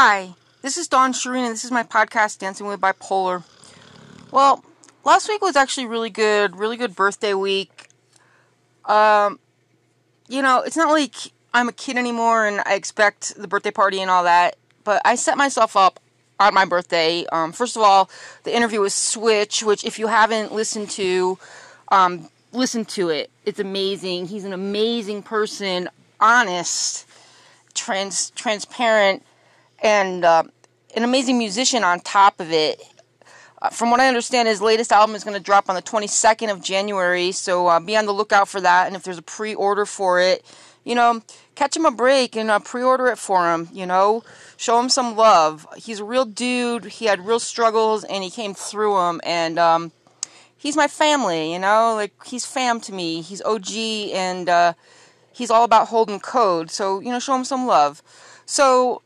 Hi, this is Dawn Sherine, and this is my podcast, Dancing with Bipolar. Well, last week was actually really good, really good birthday week. Um, you know, it's not like I'm a kid anymore and I expect the birthday party and all that, but I set myself up on my birthday. Um, first of all, the interview with Switch, which if you haven't listened to, um, listen to it. It's amazing. He's an amazing person, honest, trans transparent and uh, an amazing musician on top of it. Uh, from what I understand, his latest album is going to drop on the 22nd of January, so uh, be on the lookout for that. And if there's a pre order for it, you know, catch him a break and uh, pre order it for him, you know, show him some love. He's a real dude, he had real struggles, and he came through them. And um, he's my family, you know, like he's fam to me. He's OG, and uh, he's all about holding code, so, you know, show him some love. So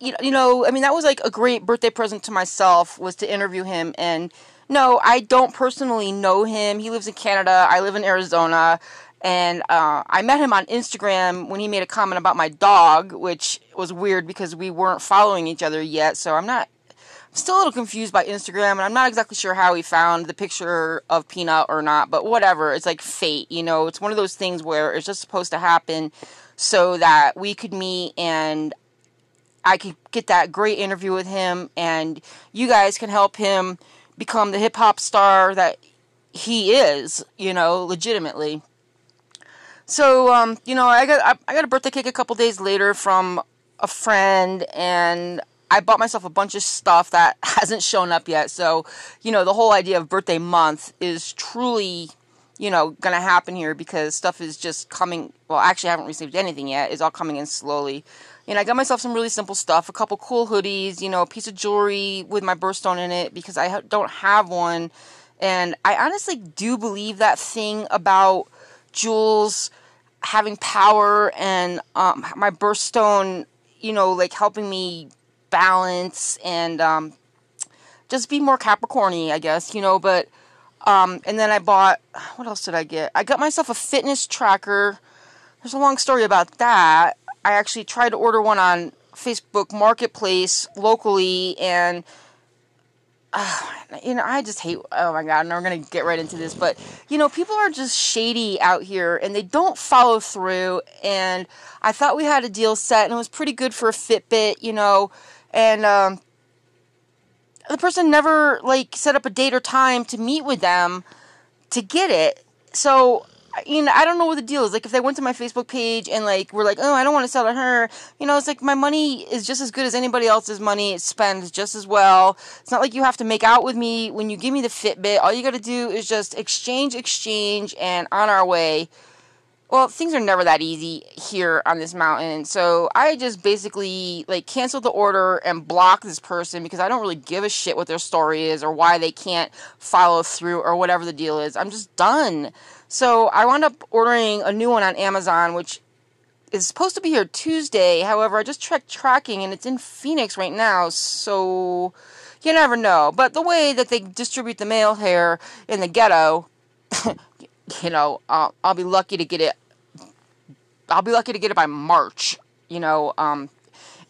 you know, you know, I mean, that was like a great birthday present to myself was to interview him. And no, I don't personally know him. He lives in Canada. I live in Arizona. And uh, I met him on Instagram when he made a comment about my dog, which was weird because we weren't following each other yet. So I'm not, I'm still a little confused by Instagram, and I'm not exactly sure how he found the picture of Peanut or not. But whatever, it's like fate, you know. It's one of those things where it's just supposed to happen so that we could meet and I could get that great interview with him, and you guys can help him become the hip hop star that he is, you know, legitimately. So, um, you know, I got I got a birthday cake a couple days later from a friend, and I bought myself a bunch of stuff that hasn't shown up yet. So, you know, the whole idea of birthday month is truly, you know, gonna happen here because stuff is just coming. Well, actually, I haven't received anything yet. It's all coming in slowly. And I got myself some really simple stuff, a couple cool hoodies, you know, a piece of jewelry with my birthstone in it because I don't have one. And I honestly do believe that thing about jewels having power and um, my birthstone, you know, like helping me balance and um, just be more Capricorny, I guess, you know. But um, and then I bought what else did I get? I got myself a fitness tracker. There's a long story about that. I actually tried to order one on Facebook Marketplace locally, and uh, you know, I just hate. Oh my god! And we're gonna get right into this, but you know, people are just shady out here, and they don't follow through. And I thought we had a deal set, and it was pretty good for a Fitbit, you know, and um, the person never like set up a date or time to meet with them to get it. So you know, I don't know what the deal is. Like, if they went to my Facebook page and like were like, oh, I don't want to sell to her, you know, it's like my money is just as good as anybody else's money. It spends just as well. It's not like you have to make out with me when you give me the Fitbit. All you got to do is just exchange, exchange, and on our way. Well, things are never that easy here on this mountain. So I just basically like canceled the order and blocked this person because I don't really give a shit what their story is or why they can't follow through or whatever the deal is. I'm just done. So I wound up ordering a new one on Amazon, which is supposed to be here Tuesday. However, I just checked tracking and it's in Phoenix right now. So you never know. But the way that they distribute the mail here in the ghetto, you know, I'll, be lucky to get it. I'll be lucky to get it by March. You know, um,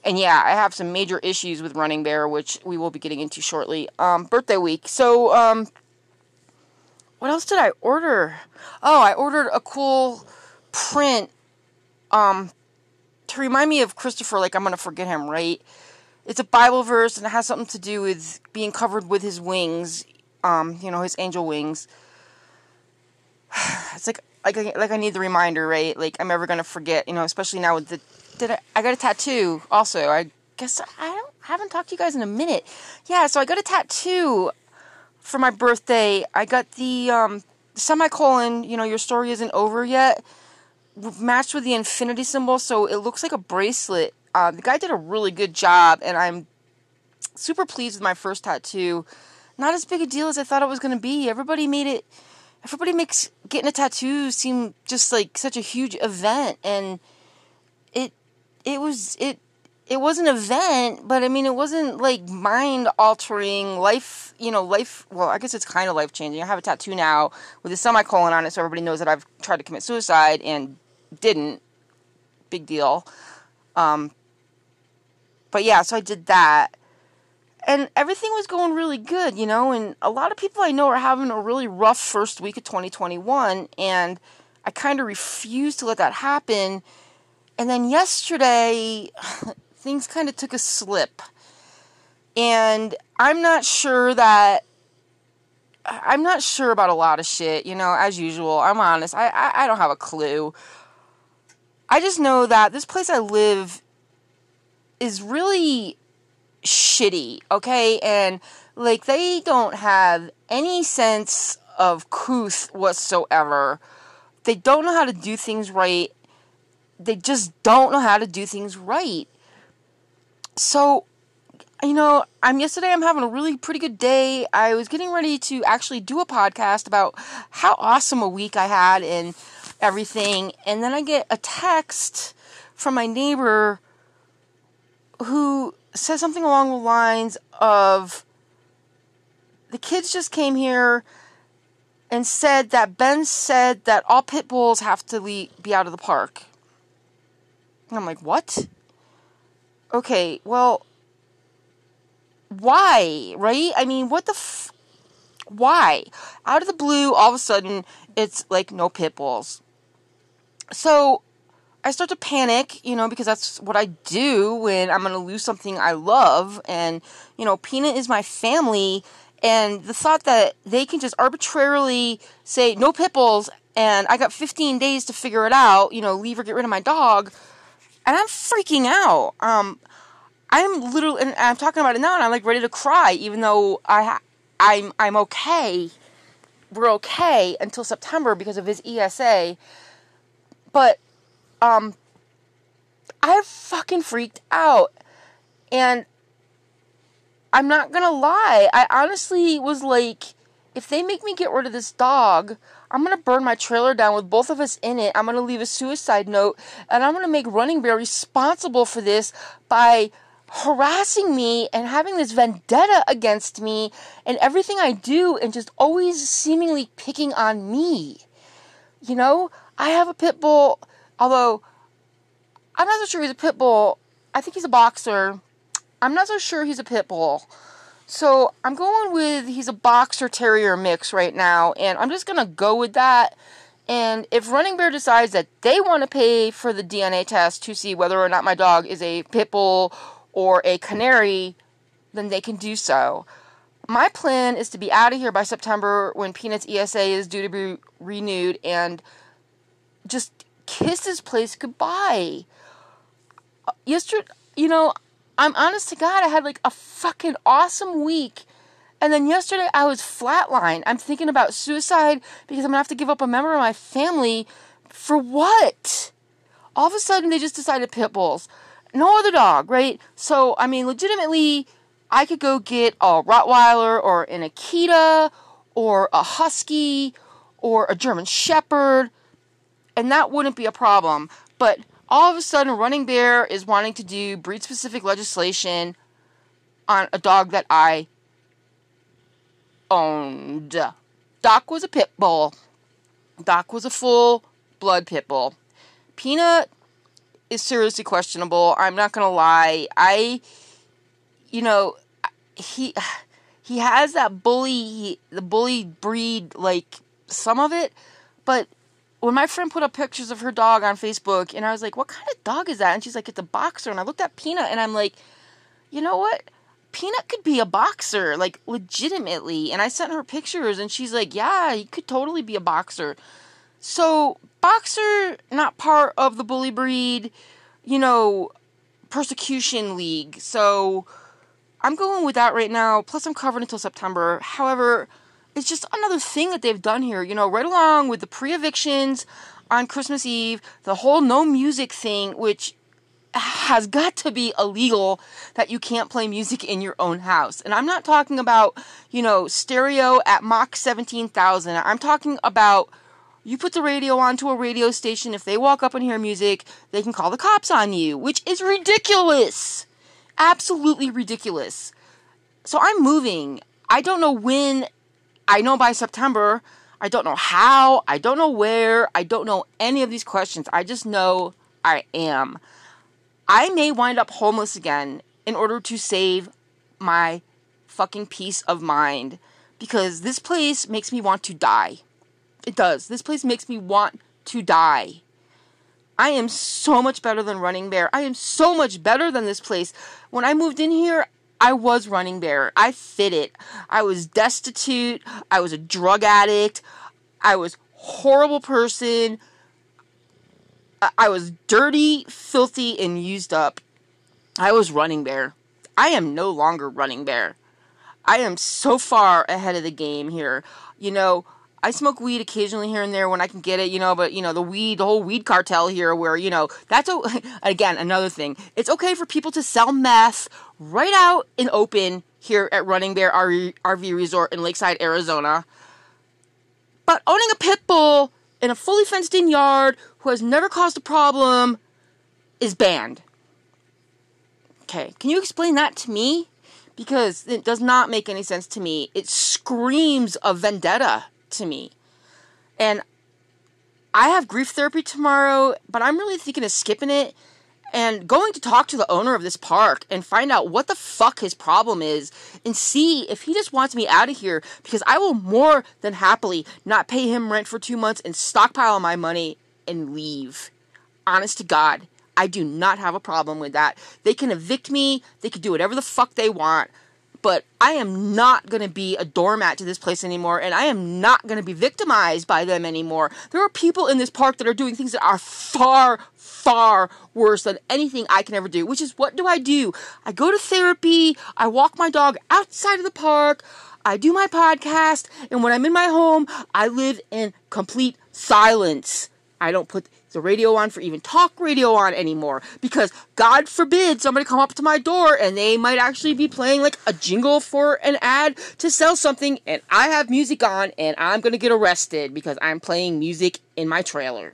and yeah, I have some major issues with Running Bear, which we will be getting into shortly. Um, birthday week. So, um, what else did I order? Oh, I ordered a cool print um to remind me of Christopher like I'm going to forget him, right? It's a Bible verse and it has something to do with being covered with his wings, um, you know, his angel wings. It's like like like I need the reminder, right? Like I'm ever going to forget, you know, especially now with the did I, I got a tattoo also. I guess I don't I haven't talked to you guys in a minute. Yeah, so I got a tattoo for my birthday, I got the um, semicolon, you know, your story isn't over yet, matched with the infinity symbol, so it looks like a bracelet. Uh, the guy did a really good job, and I'm super pleased with my first tattoo. Not as big a deal as I thought it was going to be. Everybody made it, everybody makes getting a tattoo seem just like such a huge event, and it, it was, it it was an event, but I mean, it wasn't like mind altering, life, you know, life. Well, I guess it's kind of life changing. I have a tattoo now with a semicolon on it, so everybody knows that I've tried to commit suicide and didn't. Big deal. Um, but yeah, so I did that. And everything was going really good, you know, and a lot of people I know are having a really rough first week of 2021 and I kind of refused to let that happen. And then yesterday things kind of took a slip. And I'm not sure that I'm not sure about a lot of shit, you know, as usual. I'm honest. I, I, I don't have a clue. I just know that this place I live is really shitty, okay? And like they don't have any sense of couth whatsoever. They don't know how to do things right. They just don't know how to do things right. So, you know, I'm yesterday I'm having a really pretty good day. I was getting ready to actually do a podcast about how awesome a week I had and everything. And then I get a text from my neighbor who says something along the lines of the kids just came here and said that Ben said that all pit bulls have to be out of the park. And I'm like, what? Okay, well, why, right? I mean, what the f- why? Out of the blue, all of a sudden, it's like no pit bulls. So I start to panic, you know, because that's what I do when I'm going to lose something I love. And, you know, Peanut is my family. And the thought that they can just arbitrarily say no pit bulls and I got 15 days to figure it out, you know, leave or get rid of my dog. And I'm freaking out. Um, I'm literally, and I'm talking about it now, and I'm like ready to cry, even though I, I'm, I'm okay. We're okay until September because of his ESA. But um I fucking freaked out. And I'm not gonna lie, I honestly was like, if they make me get rid of this dog, I'm gonna burn my trailer down with both of us in it. I'm gonna leave a suicide note, and I'm gonna make Running Bear responsible for this by harassing me and having this vendetta against me and everything I do, and just always seemingly picking on me. You know, I have a pit bull, although I'm not so sure he's a pit bull. I think he's a boxer. I'm not so sure he's a pit bull. So I'm going with he's a boxer terrier mix right now, and I'm just gonna go with that. And if Running Bear decides that they want to pay for the DNA test to see whether or not my dog is a pit bull or a canary, then they can do so. My plan is to be out of here by September when Peanut's ESA is due to be renewed and just kiss this place goodbye. Uh, yesterday, you know, I'm honest to God, I had like a fucking awesome week. And then yesterday I was flatlined. I'm thinking about suicide because I'm gonna have to give up a member of my family. For what? All of a sudden they just decided pit bulls. No other dog, right? So, I mean, legitimately, I could go get a Rottweiler or an Akita or a Husky or a German Shepherd and that wouldn't be a problem. But all of a sudden, Running Bear is wanting to do breed specific legislation on a dog that I owned. Doc was a pit bull. Doc was a full blood pit bull. Peanut is seriously questionable. I'm not gonna lie. I, you know, he he has that bully, the bully breed, like some of it, but when my friend put up pictures of her dog on Facebook, and I was like, "What kind of dog is that?" And she's like, "It's a boxer." And I looked at Peanut, and I'm like, "You know what? Peanut could be a boxer, like legitimately." And I sent her pictures, and she's like, "Yeah, he could totally be a boxer." So boxer, not part of the bully breed, you know, persecution league. So I'm going with that right now. Plus, I'm covered until September. However it's just another thing that they've done here, you know, right along with the pre evictions on Christmas Eve, the whole no music thing, which has got to be illegal that you can't play music in your own house. And I'm not talking about, you know, stereo at Mach 17,000. I'm talking about you put the radio onto a radio station. If they walk up and hear music, they can call the cops on you, which is ridiculous. Absolutely ridiculous. So I'm moving. I don't know when I know by September, I don't know how, I don't know where, I don't know any of these questions. I just know I am. I may wind up homeless again. in order to save my fucking peace of mind because this place makes me want to die. It does. This place makes me want to die. I am so much better than Running Bear. I am so much better than this place. When I moved in here, I was Running Bear. I fit it. I was destitute. I was a drug addict. I was horrible person. I was dirty, filthy, and used up. I was Running Bear. I am no longer Running Bear. I am so far ahead of the game here. You know, I smoke weed occasionally here and there when I can get it, you know, but you know, the weed, the whole weed cartel here where, you know, that's a, again, another thing. It's okay for people to sell meth right out in open here at Running Bear RV Resort in Lakeside, Arizona. But owning a pit bull in a fully fenced in yard who has never caused a problem is banned. Okay, can you explain that to me? Because it does not make any sense to me. It screams of vendetta to me. And I have grief therapy tomorrow, but I'm really thinking of skipping it and going to talk to the owner of this park and find out what the fuck his problem is and see if he just wants me out of here because I will more than happily not pay him rent for two months and stockpile my money and leave. Honest to God, I do not have a problem with that. They can evict me, they can do whatever the fuck they want but I am not going to be a doormat to this place anymore, and I am not going to be victimized by them anymore. There are people in this park that are doing things that are far, far worse than anything I can ever do, which is what do I do? I go to therapy, I walk my dog outside of the park, I do my podcast, and when I'm in my home, I live in complete silence. I don't put the radio on for even talk radio on anymore because God forbid somebody come up to my door and they might actually be playing like a jingle for an ad to sell something and I have music on and I'm going to get arrested because I'm playing music in my trailer.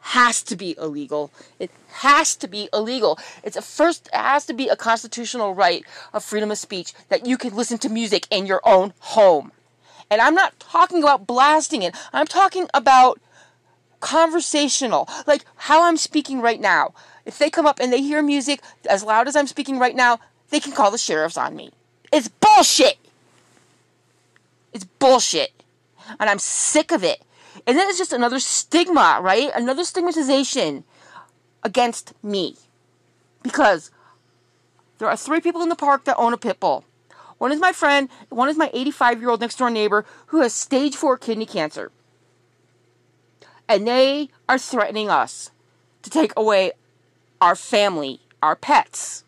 Has to be illegal. It has to be illegal. It's a first, it has to be a constitutional right of freedom of speech that you can listen to music in your own home. And I'm not talking about blasting it. I'm talking about conversational, like how I'm speaking right now. If they come up and they hear music as loud as I'm speaking right now, they can call the sheriffs on me. It's bullshit. It's bullshit. And I'm sick of it. And then it's just another stigma, right? Another stigmatization against me. Because there are three people in the park that own a pit bull. One is my friend, one is my 85 year old next door neighbor who has stage 4 kidney cancer and they are threatening us to take away our family, our pets.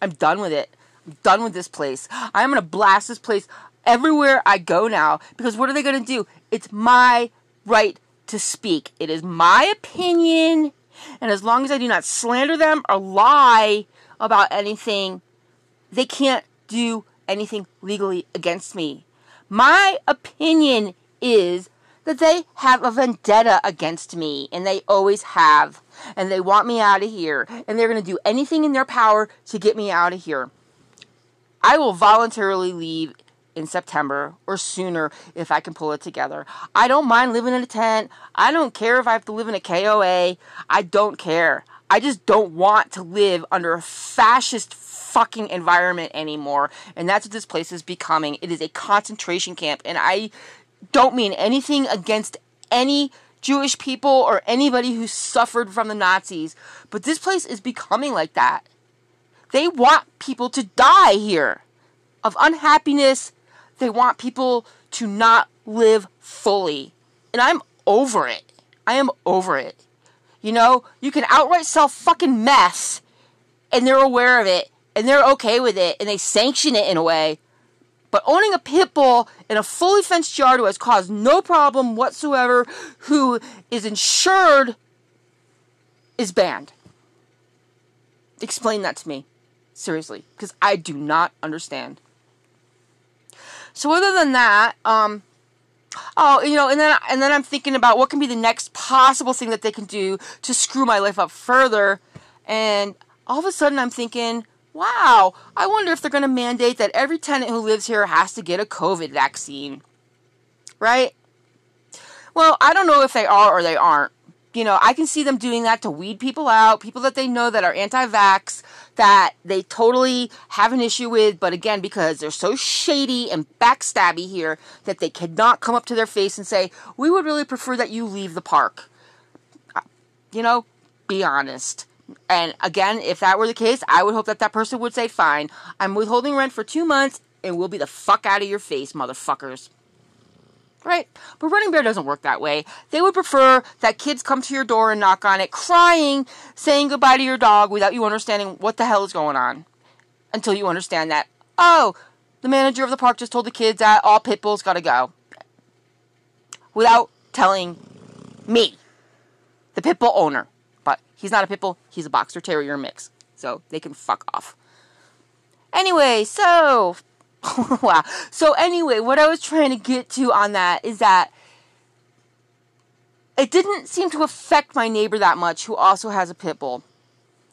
I'm done with it. I'm done with this place. I'm going to blast this place everywhere I go now because what are they going to do? It's my right to speak. It is my opinion. And as long as I do not slander them or lie about anything, they can't do anything legally against me. My opinion is that they have a vendetta against me, and they always have. And they want me out of here, and they're going to do anything in their power to get me out of here. I will voluntarily leave in September or sooner if I can pull it together. I don't mind living in a tent. I don't care if I have to live in a KOA. I don't care. I just don't want to live under a fascist fucking environment anymore. And that's what this place is becoming. It is a concentration camp. And I don't mean anything against any Jewish people or anybody who suffered from the Nazis, but this place is becoming like that. They want people to die here of unhappiness. They want people to not live fully. And I'm over it. I am over it. You know, you can outright sell fucking meth and they're aware of it and they're okay with it and they sanction it in a way. But owning a pit bull in a fully fenced yard who has caused no problem whatsoever, who is insured, is banned. Explain that to me. Seriously, because I do not understand. So other than that, um, oh, you know, and then and then I'm thinking about what can be the next possible thing that they can do to screw my life up further, and all of a sudden I'm thinking, wow, I wonder if they're going to mandate that every tenant who lives here has to get a COVID vaccine. Right? Well, I don't know if they are or they aren't. you know, I can see them doing that to weed people out, people that they know that are anti vax, that they totally have an issue with, but again, because they're so shady and backstabby here, that they cannot come up to their face and say, We would really prefer that you leave the park. Uh, you know, be honest. And again, if that were the case, I would hope that that person would say, Fine, I'm withholding rent for two months and we'll be the fuck out of your face, motherfuckers right? But Running Bear doesn't work that way. They would prefer that kids come to your door and knock on it, crying, saying goodbye to your dog without you understanding what the hell is going on. Until you understand that, oh, the manager of the park just told the kids that all pit bulls gotta go. Without telling me, the pit bull owner. He's not a pit bull, he's a boxer terrier mix. So they can fuck off. Anyway, so wow. So anyway, what I was trying to get to on that is that it didn't seem to affect my neighbor that much, who also has a pit bull.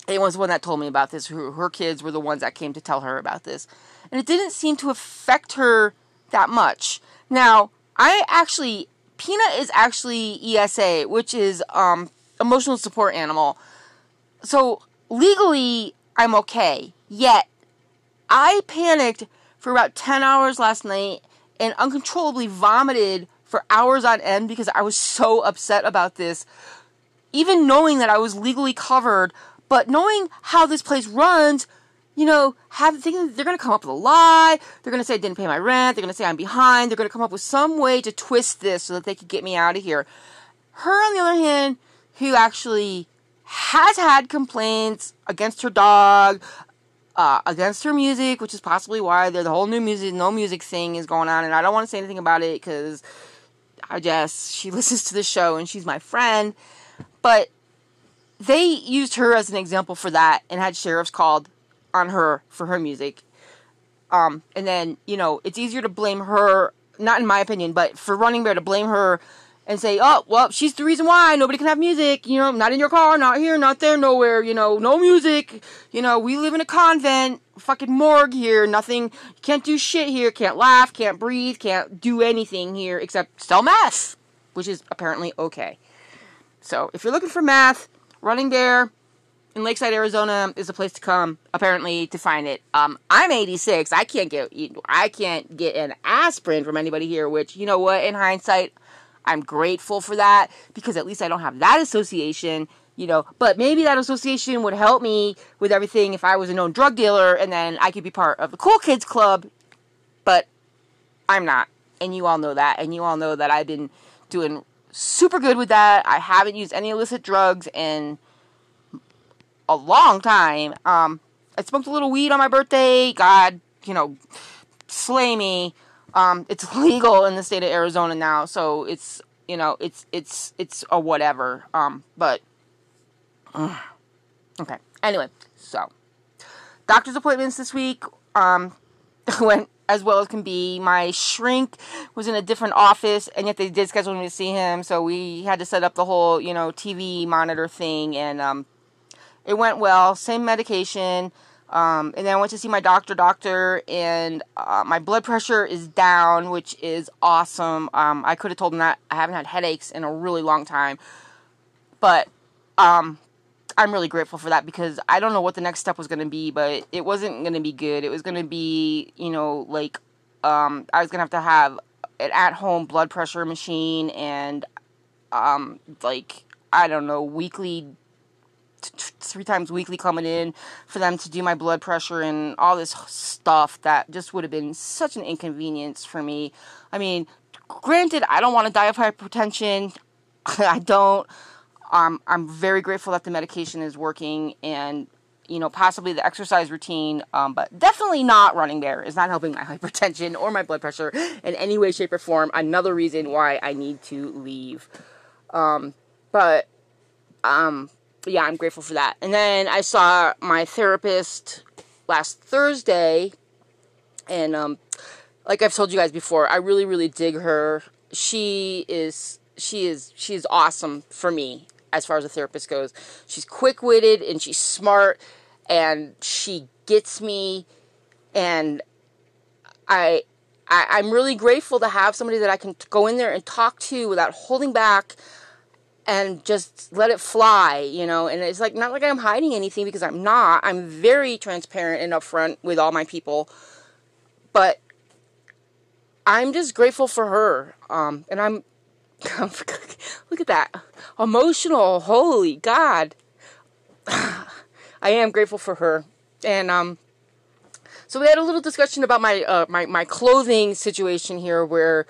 It was the one that told me about this. Her, her kids were the ones that came to tell her about this, and it didn't seem to affect her that much. Now, I actually Peanut is actually ESA, which is um, emotional support animal. So legally, I'm okay. Yet, I panicked for about 10 hours last night and uncontrollably vomited for hours on end because I was so upset about this. Even knowing that I was legally covered, but knowing how this place runs, you know, have thinking they're gonna come up with a lie, they're gonna say I didn't pay my rent, they're gonna say I'm behind, they're gonna come up with some way to twist this so that they could get me out of here. Her, on the other hand, who actually has had complaints against her dog, uh, against her music, which is possibly why the whole new music, no music thing is going on. And I don't want to say anything about it because I guess she listens to the show and she's my friend. But they used her as an example for that and had sheriffs called on her for her music. Um, and then, you know, it's easier to blame her, not in my opinion, but for Running Bear to blame her and say, oh, well, she's the reason why nobody can have music, you know, not in your car, not here, not there, nowhere, you know, no music, you know, we live in a convent, fucking morgue here, nothing, can't do shit here, can't laugh, can't breathe, can't do anything here except sell meth, which is apparently okay. So, if you're looking for meth, Running Bear in Lakeside, Arizona is the place to come, apparently, to find it. Um, I'm 86, I can't get, I can't get an aspirin from anybody here, which, you know what, in hindsight, I'm grateful for that because at least I don't have that association, you know. But maybe that association would help me with everything if I was a known drug dealer and then I could be part of the cool kids club. But I'm not. And you all know that. And you all know that I've been doing super good with that. I haven't used any illicit drugs in a long time. Um, I smoked a little weed on my birthday. God, you know, slay me. Um, it's legal in the state of Arizona now, so it's you know it's it's it's a whatever. Um, but uh, okay. Anyway, so doctor's appointments this week um, went as well as can be. My shrink was in a different office, and yet they did schedule me to see him, so we had to set up the whole you know TV monitor thing, and um, it went well. Same medication. Um, and then I went to see my doctor, doctor, and uh, my blood pressure is down, which is awesome. Um, I could have told him that I haven't had headaches in a really long time, but um, I'm really grateful for that because I don't know what the next step was going to be, but it wasn't going to be good. It was going to be, you know, like um, I was going to have to have an at-home blood pressure machine and um, like I don't know weekly three times weekly coming in for them to do my blood pressure and all this stuff that just would have been such an inconvenience for me. I mean, granted, I don't want to die of hypertension. I don't. Um, I'm very grateful that the medication is working and you know possibly the exercise routine um, but definitely not running bear is not helping my hypertension or my blood pressure in any way shape or form another reason why i need to leave um, but um, yeah, I'm grateful for that. And then I saw my therapist last Thursday, and um, like I've told you guys before, I really, really dig her. She is, she is, she is awesome for me as far as a therapist goes. She's quick witted and she's smart, and she gets me, and I. I, I'm really grateful to have somebody that I can go in there and talk to without holding back and just let it fly, you know. And it's like not like I'm hiding anything because I'm not. I'm very transparent and upfront with all my people. But I'm just grateful for her. Um, and I'm look at that emotional. Holy God, I am grateful for her. And um, so we had a little discussion about my uh, my my clothing situation here, where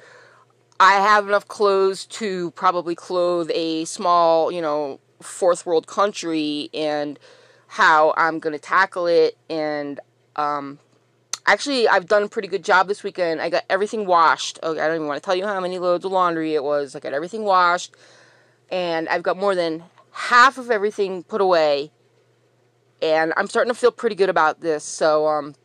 I have enough clothes to probably clothe a small, you know, fourth world country and how I'm going to tackle it. And um, actually, I've done a pretty good job this weekend. I got everything washed. Okay, I don't even want to tell you how many loads of laundry it was. I got everything washed, and I've got more than half of everything put away. And I'm starting to feel pretty good about this. So, um,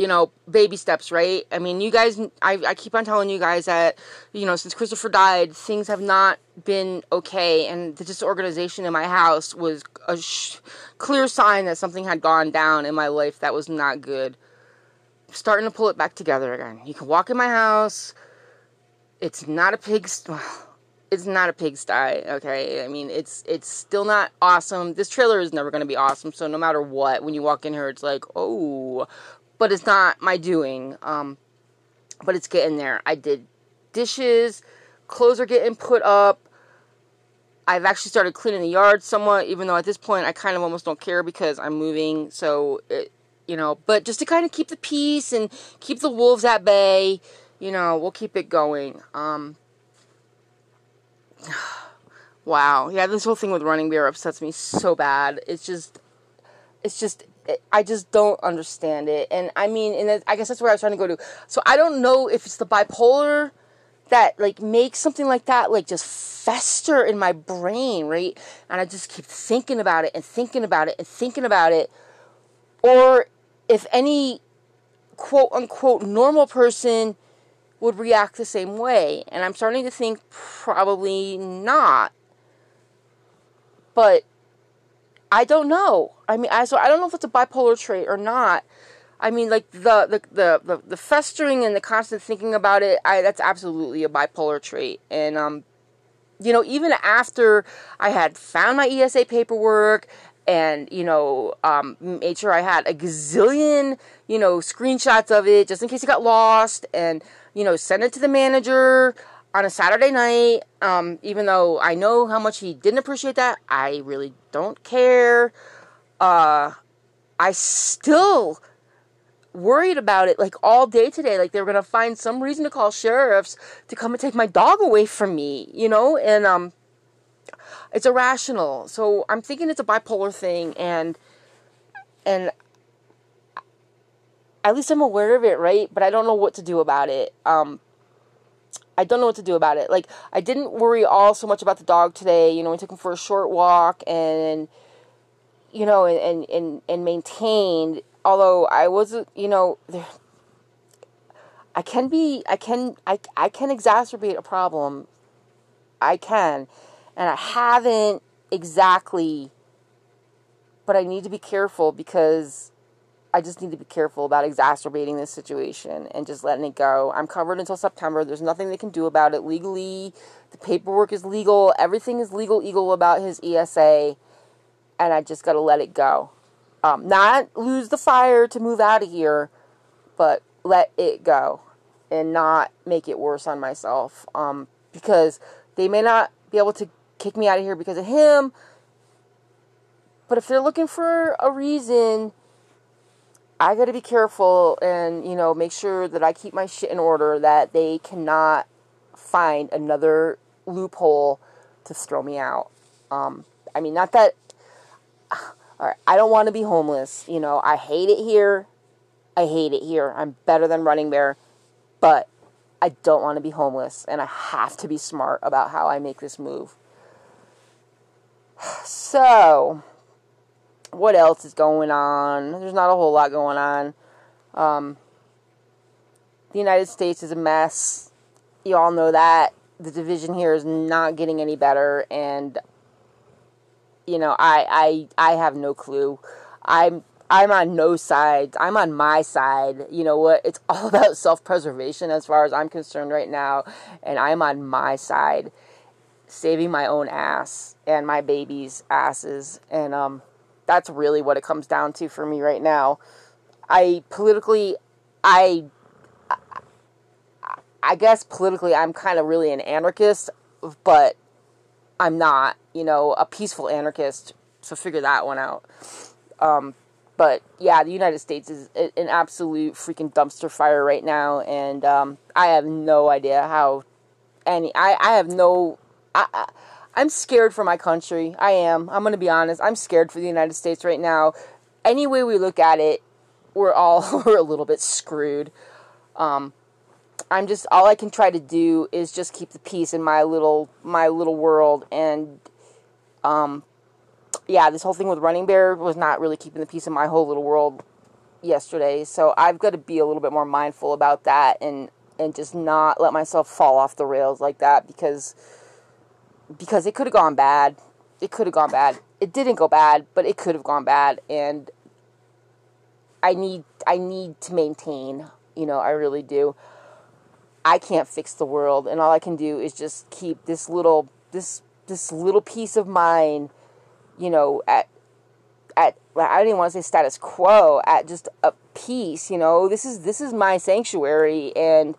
you know, baby steps, right? I mean, you guys, I, I keep on telling you guys that, you know, since Christopher died, things have not been okay. And the disorganization in my house was a sh- clear sign that something had gone down in my life that was not good. starting to pull it back together again. You can walk in my house. It's not a pig's. It's not a pigsty, okay? I mean, it's it's still not awesome. This trailer is never going to be awesome. So no matter what, when you walk in here, it's like, oh, but it's not my doing. Um, but it's getting there. I did dishes, clothes are getting put up. I've actually started cleaning the yard somewhat, even though at this point I kind of almost don't care because I'm moving. So, it, you know, but just to kind of keep the peace and keep the wolves at bay, you know, we'll keep it going. Um, wow. Yeah, this whole thing with Running Bear upsets me so bad. It's just, it's just, I just don't understand it. And I mean, and I guess that's where I was trying to go to. So I don't know if it's the bipolar that like makes something like that like just fester in my brain, right? And I just keep thinking about it and thinking about it and thinking about it. Or if any quote unquote normal person would react the same way. And I'm starting to think probably not. But I don't know. I mean, I so I don't know if it's a bipolar trait or not. I mean, like the the the the, the festering and the constant thinking about it. I that's absolutely a bipolar trait. And um, you know, even after I had found my ESA paperwork and you know um, made sure I had a gazillion you know screenshots of it just in case it got lost, and you know send it to the manager on a Saturday night, um, even though I know how much he didn't appreciate that, I really don't care. Uh, I still worried about it like all day today. Like they were gonna find some reason to call sheriffs to come and take my dog away from me, you know, and um, it's irrational. So I'm thinking it's a bipolar thing, and and at least I'm aware of it, right? But I don't know what to do about it. Um, I don't know what to do about it. Like I didn't worry all so much about the dog today. You know, we took him for a short walk and you know and and and maintained. Although I wasn't, you know, I can be, I can, I I can exacerbate a problem. I can, and I haven't exactly. But I need to be careful because I just need to be careful about exacerbating this situation and just letting it go. I'm covered until September. There's nothing they can do about it legally. The paperwork is legal. Everything is legal, eagle about his ESA, and I just got to let it go. Um, not lose the fire to move out of here, but let it go and not make it worse on myself. Um, because they may not be able to kick me out of here because of him, but if they're looking for a reason I got to be careful and, you know, make sure that I keep my shit in order, that they cannot find another loophole to throw me out. Um, I mean, not that, all right, I don't want to be homeless. You know, I hate it here. I hate it here. I'm better than Running Bear, but I don't want to be homeless, and I have to be smart about how I make this move. So, what else is going on? There's not a whole lot going on. Um, the United States is a mess. You all know that. The division here is not getting any better, and you know, I I I have no clue. I'm I'm on no sides. I'm on my side. You know what? It's all about self preservation as far as I'm concerned right now, and I'm on my side. saving my own ass and my baby's asses. And um, that's really what it comes down to for me right now. I politically, I, I guess politically, I'm kind of really an anarchist, but I'm not, you know, a peaceful anarchist. So figure that one out. Um, but yeah, the United States is an absolute freaking dumpster fire right now, and um, I have no idea how any. I, I have no. I, I, I'm scared for my country. I am. I'm going to be honest. I'm scared for the United States right now. Any way we look at it, we're all we're a little bit screwed. Um, I'm just all I can try to do is just keep the peace in my little my little world and um, yeah, this whole thing with Running Bear was not really keeping the peace in my whole little world yesterday. So I've got to be a little bit more mindful about that and and just not let myself fall off the rails like that because because it could have gone bad. It could have gone bad. It didn't go bad, but it could have gone bad and I need I need to maintain, you know, I really do. I can't fix the world and all I can do is just keep this little this this little piece of mine you know, at at I don't even want to say status quo, at just a peace, you know. This is this is my sanctuary and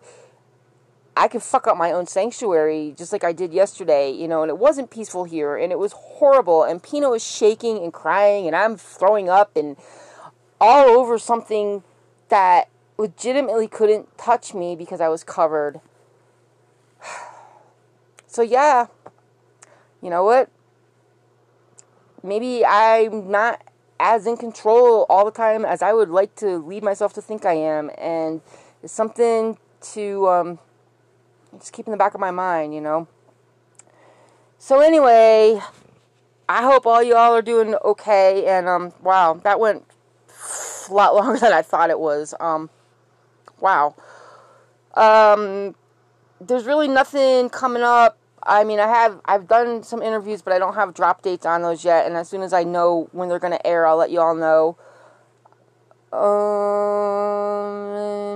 I could fuck up my own sanctuary just like I did yesterday, you know, and it wasn't peaceful here and it was horrible and Pino was shaking and crying and I'm throwing up and all over something that legitimately couldn't touch me because I was covered. So yeah. You know what? maybe I'm not as in control all the time as I would like to lead myself to think I am, and it's something to um, just keep in the back of my mind, you know. So anyway, I hope all y'all are doing okay, and um, wow, that went a lot longer than I thought it was. Um, wow. Um, there's really nothing coming up I mean, I have I've done some interviews, but I don't have drop dates on those yet. And as soon as I know when they're going to air, I'll let you all know. Um,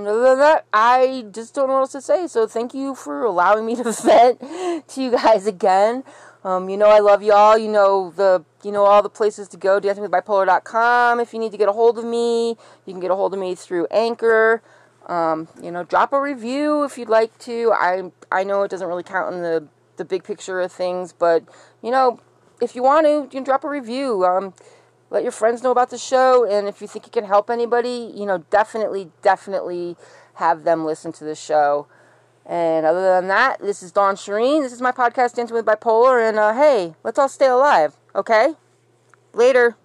other than that, I just don't know what else to say. So thank you for allowing me to vent to you guys again. Um, you know I love y'all. You know the you know all the places to go. DancingWithBipolar.com. If you need to get a hold of me, you can get a hold of me through Anchor. Um, you know, drop a review if you'd like to. I I know it doesn't really count in the the big picture of things. But you know, if you want to, you can drop a review. Um, let your friends know about the show, and if you think it can help anybody, you know, definitely, definitely have them listen to the show. And other than that, this is Dawn Sherine. This is my podcast, Dancing with Bipolar. And uh, hey, let's all stay alive, okay? Later.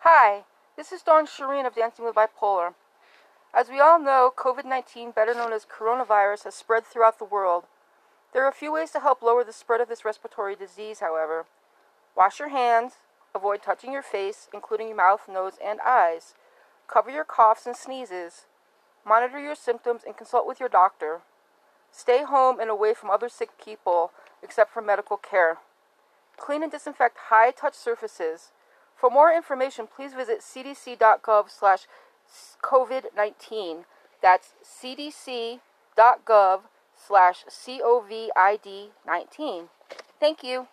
Hi, this is Dawn Sherine of Dancing with Bipolar. As we all know, COVID 19, better known as coronavirus, has spread throughout the world. There are a few ways to help lower the spread of this respiratory disease, however. Wash your hands, avoid touching your face, including your mouth, nose, and eyes. Cover your coughs and sneezes. Monitor your symptoms and consult with your doctor. Stay home and away from other sick people, except for medical care. Clean and disinfect high touch surfaces. For more information, please visit cdc.gov slash COVID-19. That's cdc.gov slash COVID 19. Thank you.